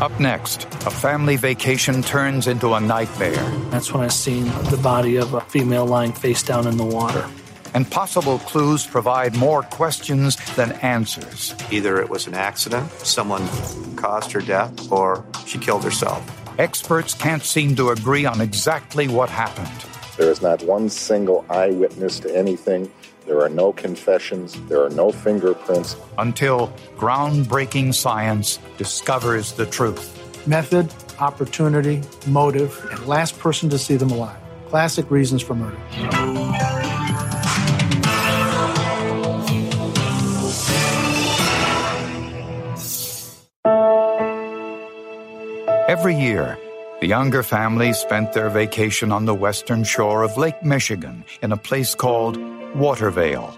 Up next, a family vacation turns into a nightmare. That's when I seen the body of a female lying face down in the water. And possible clues provide more questions than answers. Either it was an accident, someone caused her death, or she killed herself. Experts can't seem to agree on exactly what happened. There is not one single eyewitness to anything. There are no confessions. There are no fingerprints. Until groundbreaking science discovers the truth. Method, opportunity, motive, and last person to see them alive. Classic reasons for murder. Every year, the Unger family spent their vacation on the western shore of Lake Michigan in a place called Watervale.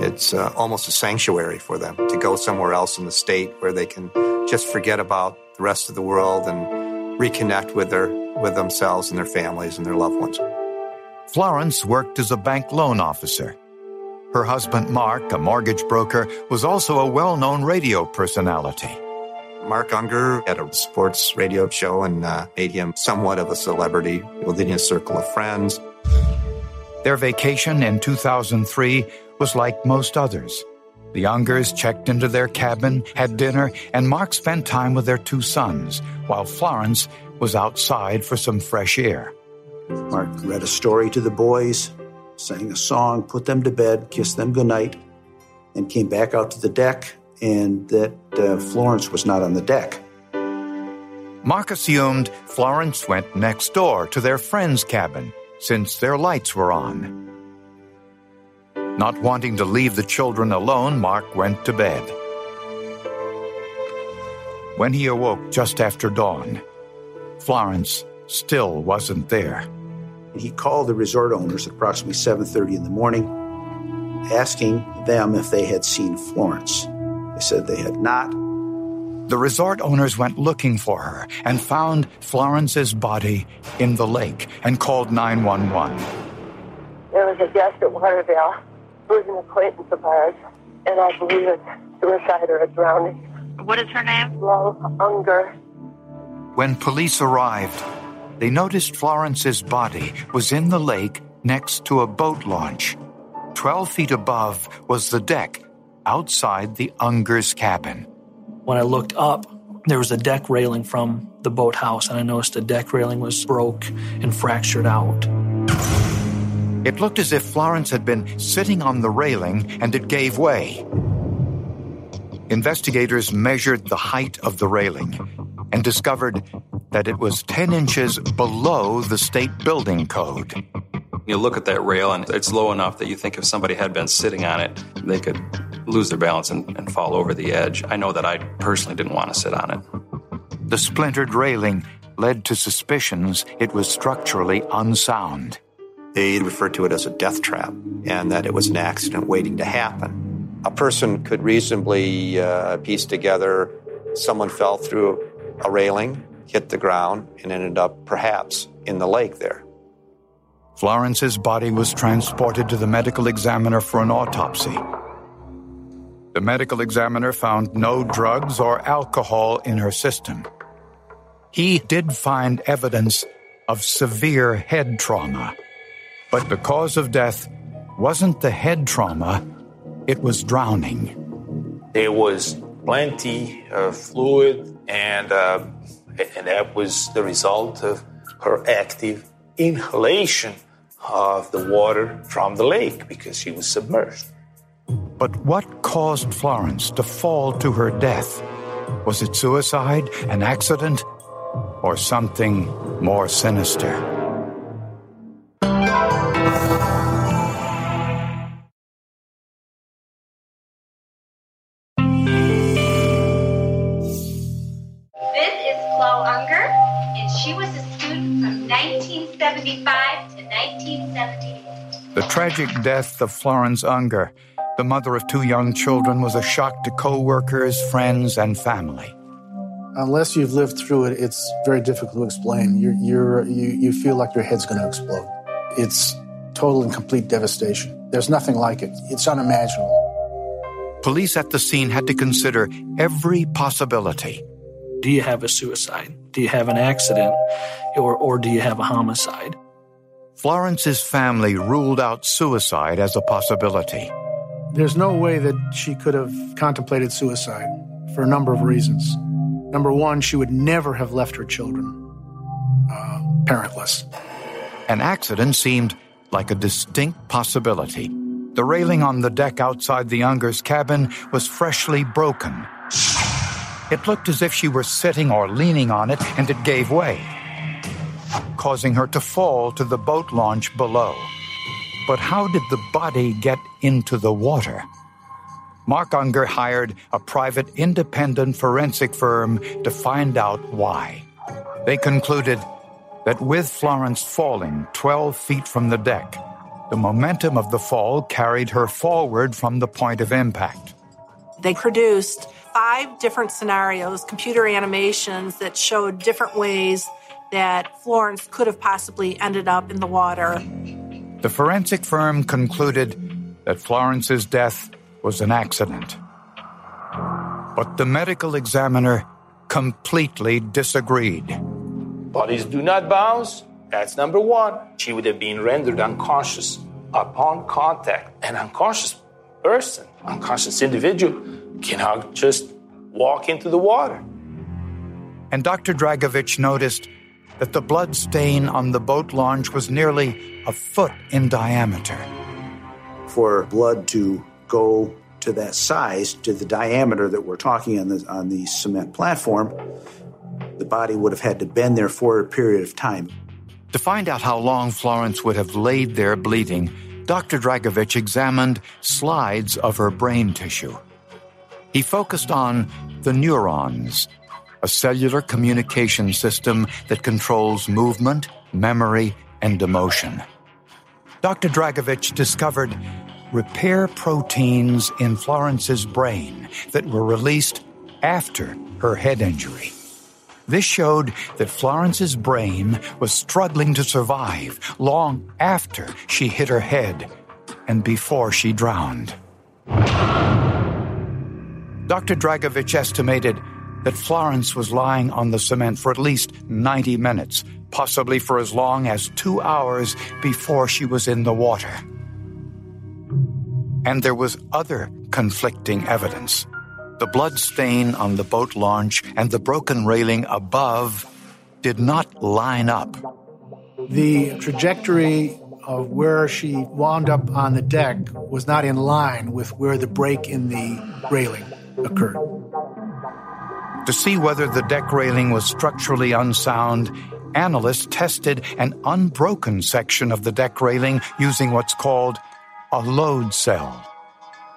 It's uh, almost a sanctuary for them to go somewhere else in the state where they can just forget about the rest of the world and reconnect with their with themselves and their families and their loved ones. Florence worked as a bank loan officer. Her husband Mark, a mortgage broker, was also a well-known radio personality. Mark Unger had a sports radio show and uh, made him somewhat of a celebrity within his circle of friends. Their vacation in 2003 was like most others. The Ungers checked into their cabin, had dinner, and Mark spent time with their two sons, while Florence was outside for some fresh air. Mark read a story to the boys, sang a song, put them to bed, kissed them goodnight, and came back out to the deck, and that uh, Florence was not on the deck. Mark assumed Florence went next door to their friend's cabin since their lights were on. Not wanting to leave the children alone, Mark went to bed. When he awoke just after dawn, Florence still wasn't there. He called the resort owners at approximately 7:30 in the morning, asking them if they had seen Florence. They said they had not. The resort owners went looking for her and found Florence's body in the lake and called 911. There was a guest at Watervale who was an acquaintance of ours, and I believe it's suicide or a drowning. What is her name? Flo Unger. When police arrived, they noticed Florence's body was in the lake next to a boat launch. Twelve feet above was the deck outside the Unger's cabin. When I looked up, there was a deck railing from the boathouse, and I noticed the deck railing was broke and fractured out. It looked as if Florence had been sitting on the railing and it gave way. Investigators measured the height of the railing and discovered that it was 10 inches below the state building code. You look at that rail, and it's low enough that you think if somebody had been sitting on it, they could lose their balance and, and fall over the edge. I know that I personally didn't want to sit on it. The splintered railing led to suspicions it was structurally unsound. They referred to it as a death trap and that it was an accident waiting to happen. A person could reasonably uh, piece together someone fell through a railing, hit the ground, and ended up perhaps in the lake there. Florence's body was transported to the medical examiner for an autopsy. The medical examiner found no drugs or alcohol in her system. He did find evidence of severe head trauma, but the cause of death wasn't the head trauma, it was drowning. There was plenty of fluid, and, uh, and that was the result of her active inhalation of the water from the lake because she was submerged. But what caused Florence to fall to her death? Was it suicide, an accident, or something more sinister? This is Flo Unger, and she was a student from 1975 to 1978. The tragic death of Florence Unger, the mother of two young children, was a shock to co workers, friends, and family. Unless you've lived through it, it's very difficult to explain. You're, you're, you, you feel like your head's going to explode. It's total and complete devastation. There's nothing like it. It's unimaginable. Police at the scene had to consider every possibility. Do you have a suicide? Do you have an accident? Or, or do you have a homicide? Florence's family ruled out suicide as a possibility. There's no way that she could have contemplated suicide for a number of reasons. Number one, she would never have left her children uh, parentless. An accident seemed like a distinct possibility. The railing on the deck outside the Ungers' cabin was freshly broken. It looked as if she were sitting or leaning on it and it gave way, causing her to fall to the boat launch below. But how did the body get into the water? Mark Unger hired a private independent forensic firm to find out why. They concluded that with Florence falling 12 feet from the deck, the momentum of the fall carried her forward from the point of impact. They produced five different scenarios, computer animations that showed different ways that Florence could have possibly ended up in the water. The forensic firm concluded that Florence's death was an accident. But the medical examiner completely disagreed. Bodies do not bounce. That's number one. She would have been rendered unconscious upon contact. An unconscious person, unconscious individual, cannot just walk into the water. And Dr. Dragovic noticed that the blood stain on the boat launch was nearly a foot in diameter. For blood to go to that size, to the diameter that we're talking on the, on the cement platform, the body would have had to bend there for a period of time. To find out how long Florence would have laid there bleeding, Dr. Dragovic examined slides of her brain tissue. He focused on the neurons, a cellular communication system that controls movement, memory, and emotion. Dr. Dragovic discovered repair proteins in Florence's brain that were released after her head injury. This showed that Florence's brain was struggling to survive long after she hit her head and before she drowned. Dr. Dragovic estimated that Florence was lying on the cement for at least 90 minutes, possibly for as long as two hours before she was in the water. And there was other conflicting evidence. The blood stain on the boat launch and the broken railing above did not line up. The trajectory of where she wound up on the deck was not in line with where the break in the railing occurred. To see whether the deck railing was structurally unsound, analysts tested an unbroken section of the deck railing using what's called a load cell.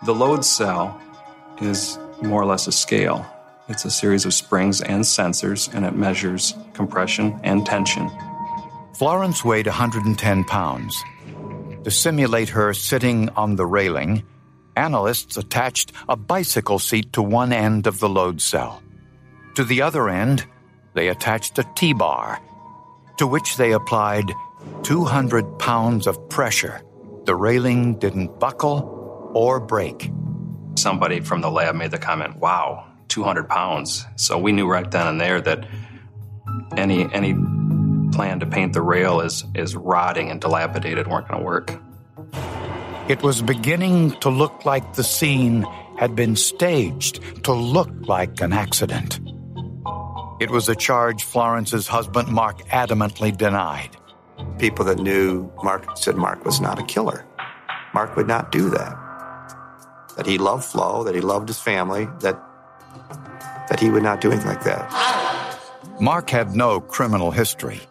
The load cell is more or less a scale. It's a series of springs and sensors, and it measures compression and tension. Florence weighed 110 pounds. To simulate her sitting on the railing, analysts attached a bicycle seat to one end of the load cell. To the other end, they attached a T bar, to which they applied 200 pounds of pressure. The railing didn't buckle or break. Somebody from the lab made the comment, wow, 200 pounds. So we knew right then and there that any, any plan to paint the rail as, as rotting and dilapidated weren't going to work. It was beginning to look like the scene had been staged to look like an accident. It was a charge Florence's husband Mark adamantly denied. People that knew Mark said Mark was not a killer. Mark would not do that. That he loved Flo, that he loved his family, that that he would not do anything like that. Mark had no criminal history.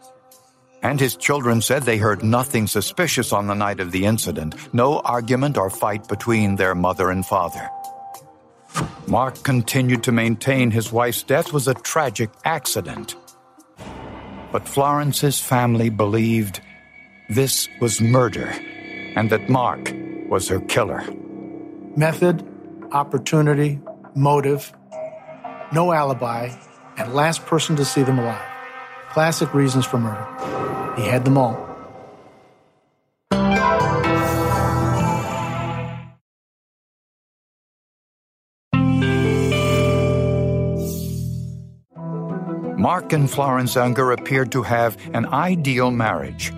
And his children said they heard nothing suspicious on the night of the incident, no argument or fight between their mother and father. Mark continued to maintain his wife's death was a tragic accident. But Florence's family believed this was murder and that Mark was her killer. Method, opportunity, motive, no alibi, and last person to see them alive. Classic reasons for murder. He had them all. Mark and Florence Unger appeared to have an ideal marriage.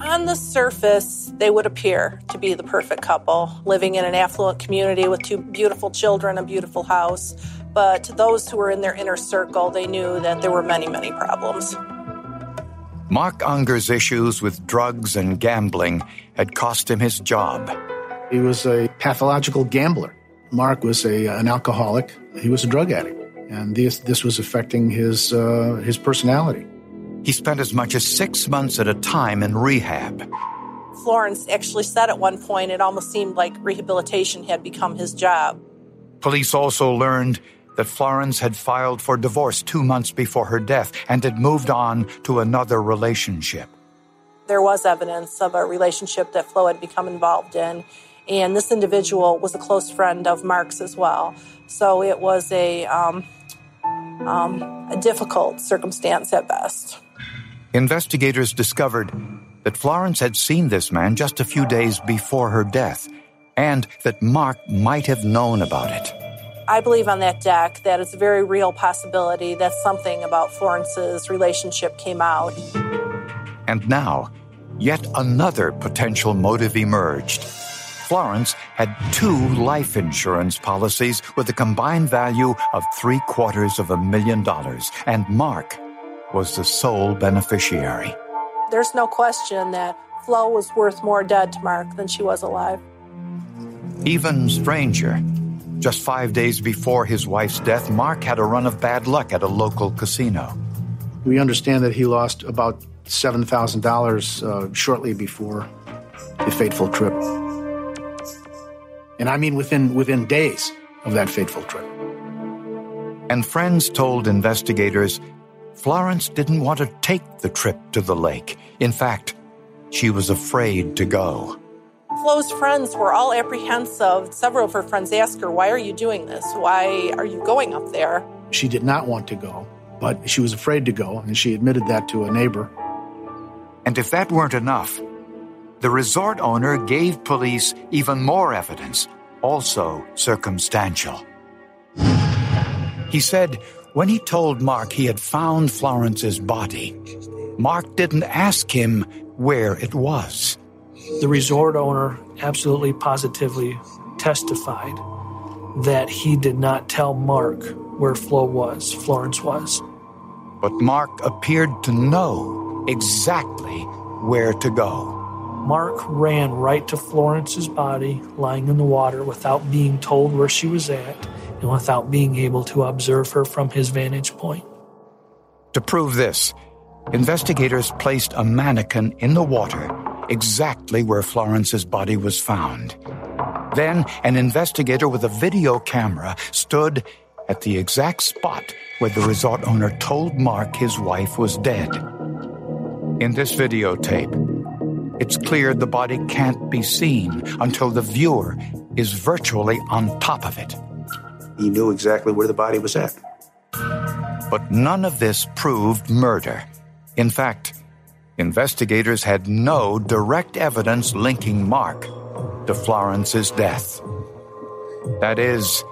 On the surface, they would appear to be the perfect couple, living in an affluent community with two beautiful children, a beautiful house. But to those who were in their inner circle, they knew that there were many, many problems. Mark Unger's issues with drugs and gambling had cost him his job. He was a pathological gambler. Mark was a, an alcoholic. He was a drug addict. And this, this was affecting his, uh, his personality. He spent as much as six months at a time in rehab. Florence actually said at one point it almost seemed like rehabilitation had become his job. Police also learned that Florence had filed for divorce two months before her death and had moved on to another relationship. There was evidence of a relationship that Flo had become involved in, and this individual was a close friend of Mark's as well. So it was a, um, um, a difficult circumstance at best. Investigators discovered that Florence had seen this man just a few days before her death, and that Mark might have known about it. I believe on that deck that it's a very real possibility that something about Florence's relationship came out. And now, yet another potential motive emerged. Florence had two life insurance policies with a combined value of three quarters of a million dollars, and Mark was the sole beneficiary. There's no question that Flo was worth more dead to Mark than she was alive. Even stranger, just five days before his wife's death, Mark had a run of bad luck at a local casino. We understand that he lost about $7,000 uh, shortly before the fateful trip. And I mean within, within days of that fateful trip. And friends told investigators Florence didn't want to take the trip to the lake. In fact, she was afraid to go. Flo's friends were all apprehensive. Several of her friends asked her, Why are you doing this? Why are you going up there? She did not want to go, but she was afraid to go, and she admitted that to a neighbor. And if that weren't enough, the resort owner gave police even more evidence, also circumstantial. He said when he told Mark he had found Florence's body, Mark didn't ask him where it was. The resort owner absolutely positively testified that he did not tell Mark where Flo was, Florence was. But Mark appeared to know exactly where to go. Mark ran right to Florence's body lying in the water without being told where she was at and without being able to observe her from his vantage point. To prove this, investigators placed a mannequin in the water exactly where Florence's body was found. Then, an investigator with a video camera stood at the exact spot where the resort owner told Mark his wife was dead. In this videotape, it's clear the body can't be seen until the viewer is virtually on top of it. He knew exactly where the body was at. But none of this proved murder. In fact, investigators had no direct evidence linking Mark to Florence's death. That is,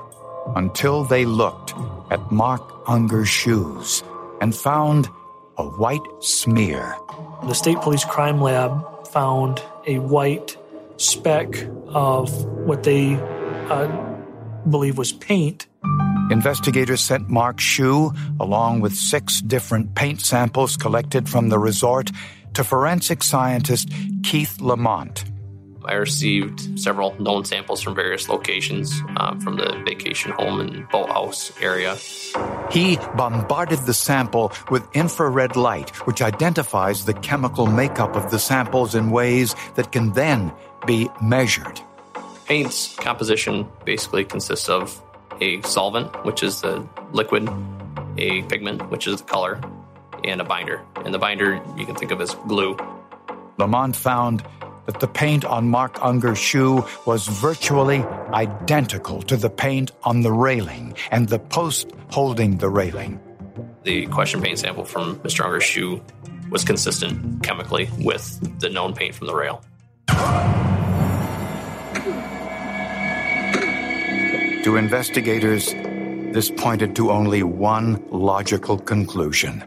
until they looked at Mark Unger's shoes and found a white smear. The State Police Crime Lab found a white speck of what they uh, believe was paint. Investigators sent Mark shoe, along with six different paint samples collected from the resort, to forensic scientist Keith Lamont. I received several known samples from various locations uh, from the vacation home and boathouse area. He bombarded the sample with infrared light, which identifies the chemical makeup of the samples in ways that can then be measured. Paint's composition basically consists of a solvent, which is the liquid, a pigment, which is the color, and a binder. And the binder you can think of as glue. Lamont found that the paint on Mark Unger's shoe was virtually identical to the paint on the railing and the post holding the railing. The question paint sample from Mr. Unger's shoe was consistent chemically with the known paint from the rail. To investigators, this pointed to only one logical conclusion.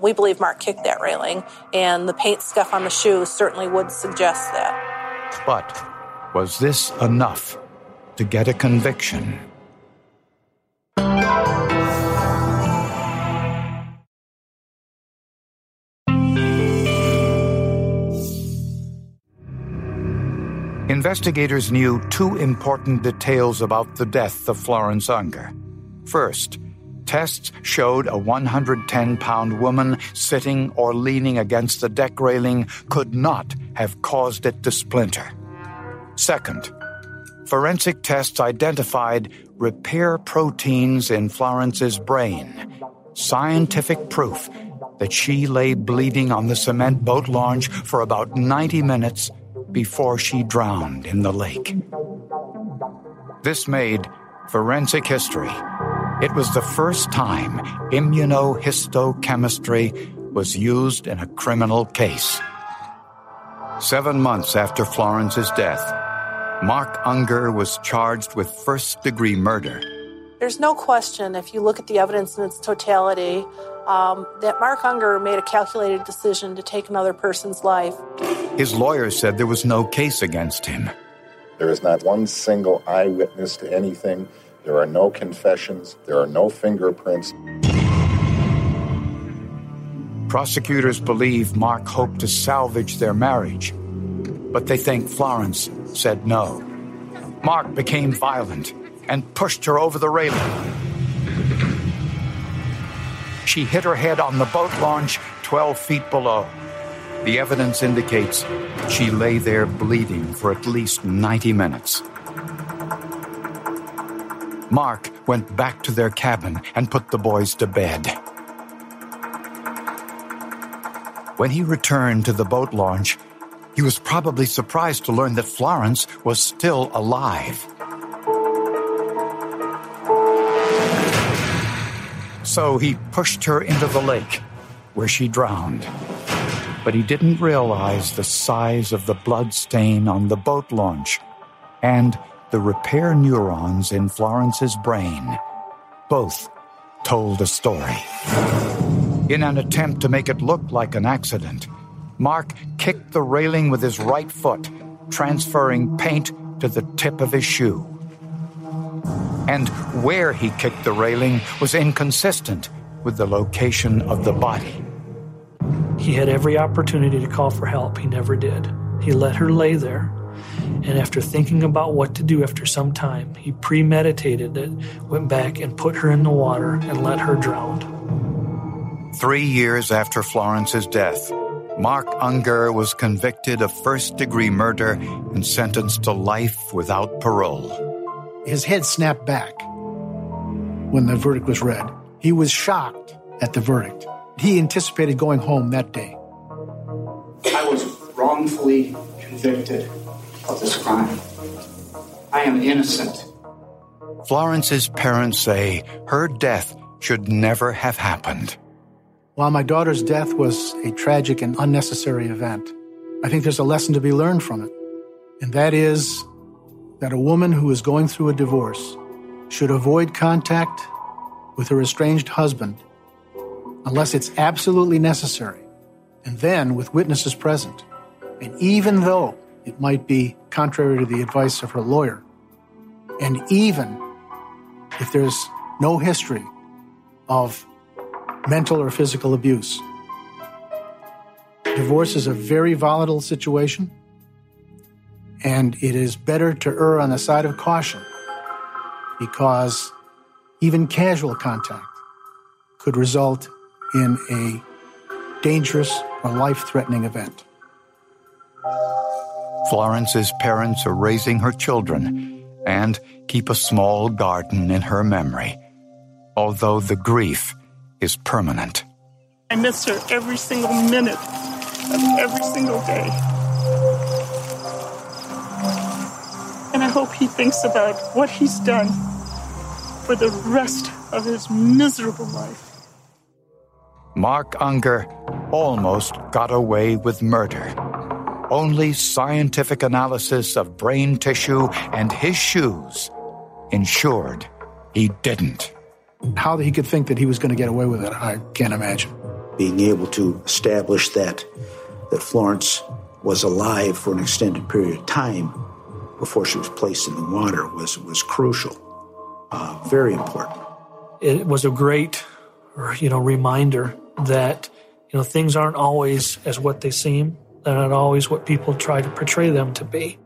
We believe Mark kicked that railing, and the paint scuff on the shoe certainly would suggest that. But was this enough to get a conviction? Investigators knew two important details about the death of Florence Unger. First, tests showed a 110 pound woman sitting or leaning against the deck railing could not have caused it to splinter. Second, forensic tests identified repair proteins in Florence's brain, scientific proof that she lay bleeding on the cement boat launch for about 90 minutes before she drowned in the lake. This made forensic history. It was the first time immunohistochemistry was used in a criminal case. Seven months after Florence's death, Mark Unger was charged with first degree murder. There's no question, if you look at the evidence in its totality, um, that Mark Unger made a calculated decision to take another person's life. His lawyer said there was no case against him. There is not one single eyewitness to anything. There are no confessions. There are no fingerprints. Prosecutors believe Mark hoped to salvage their marriage, but they think Florence said no. Mark became violent and pushed her over the railing. She hit her head on the boat launch 12 feet below. The evidence indicates she lay there bleeding for at least 90 minutes. Mark went back to their cabin and put the boys to bed. When he returned to the boat launch, he was probably surprised to learn that Florence was still alive. So he pushed her into the lake, where she drowned. But he didn't realize the size of the blood stain on the boat launch and the repair neurons in Florence's brain. Both told a story. In an attempt to make it look like an accident, Mark kicked the railing with his right foot, transferring paint to the tip of his shoe. And where he kicked the railing was inconsistent with the location of the body. He had every opportunity to call for help. He never did. He let her lay there. And after thinking about what to do after some time, he premeditated it, went back and put her in the water and let her drown. Three years after Florence's death, Mark Unger was convicted of first degree murder and sentenced to life without parole. His head snapped back when the verdict was read. He was shocked at the verdict. He anticipated going home that day. I was wrongfully convicted of this crime. I am innocent. Florence's parents say her death should never have happened. While my daughter's death was a tragic and unnecessary event, I think there's a lesson to be learned from it. And that is that a woman who is going through a divorce should avoid contact with her estranged husband unless it's absolutely necessary, and then with witnesses present. And even though it might be contrary to the advice of her lawyer, and even if there's no history of mental or physical abuse. Divorce is a very volatile situation, and it is better to err on the side of caution because even casual contact could result in a dangerous or life threatening event. Florence's parents are raising her children and keep a small garden in her memory, although the grief is permanent. I miss her every single minute of every single day. And I hope he thinks about what he's done for the rest of his miserable life. Mark Unger almost got away with murder. Only scientific analysis of brain tissue and his shoes ensured he didn't. How he could think that he was going to get away with it, I can't imagine. Being able to establish that that Florence was alive for an extended period of time before she was placed in the water was was crucial, uh, very important. It was a great, you know, reminder that you know things aren't always as what they seem. They're not always what people try to portray them to be.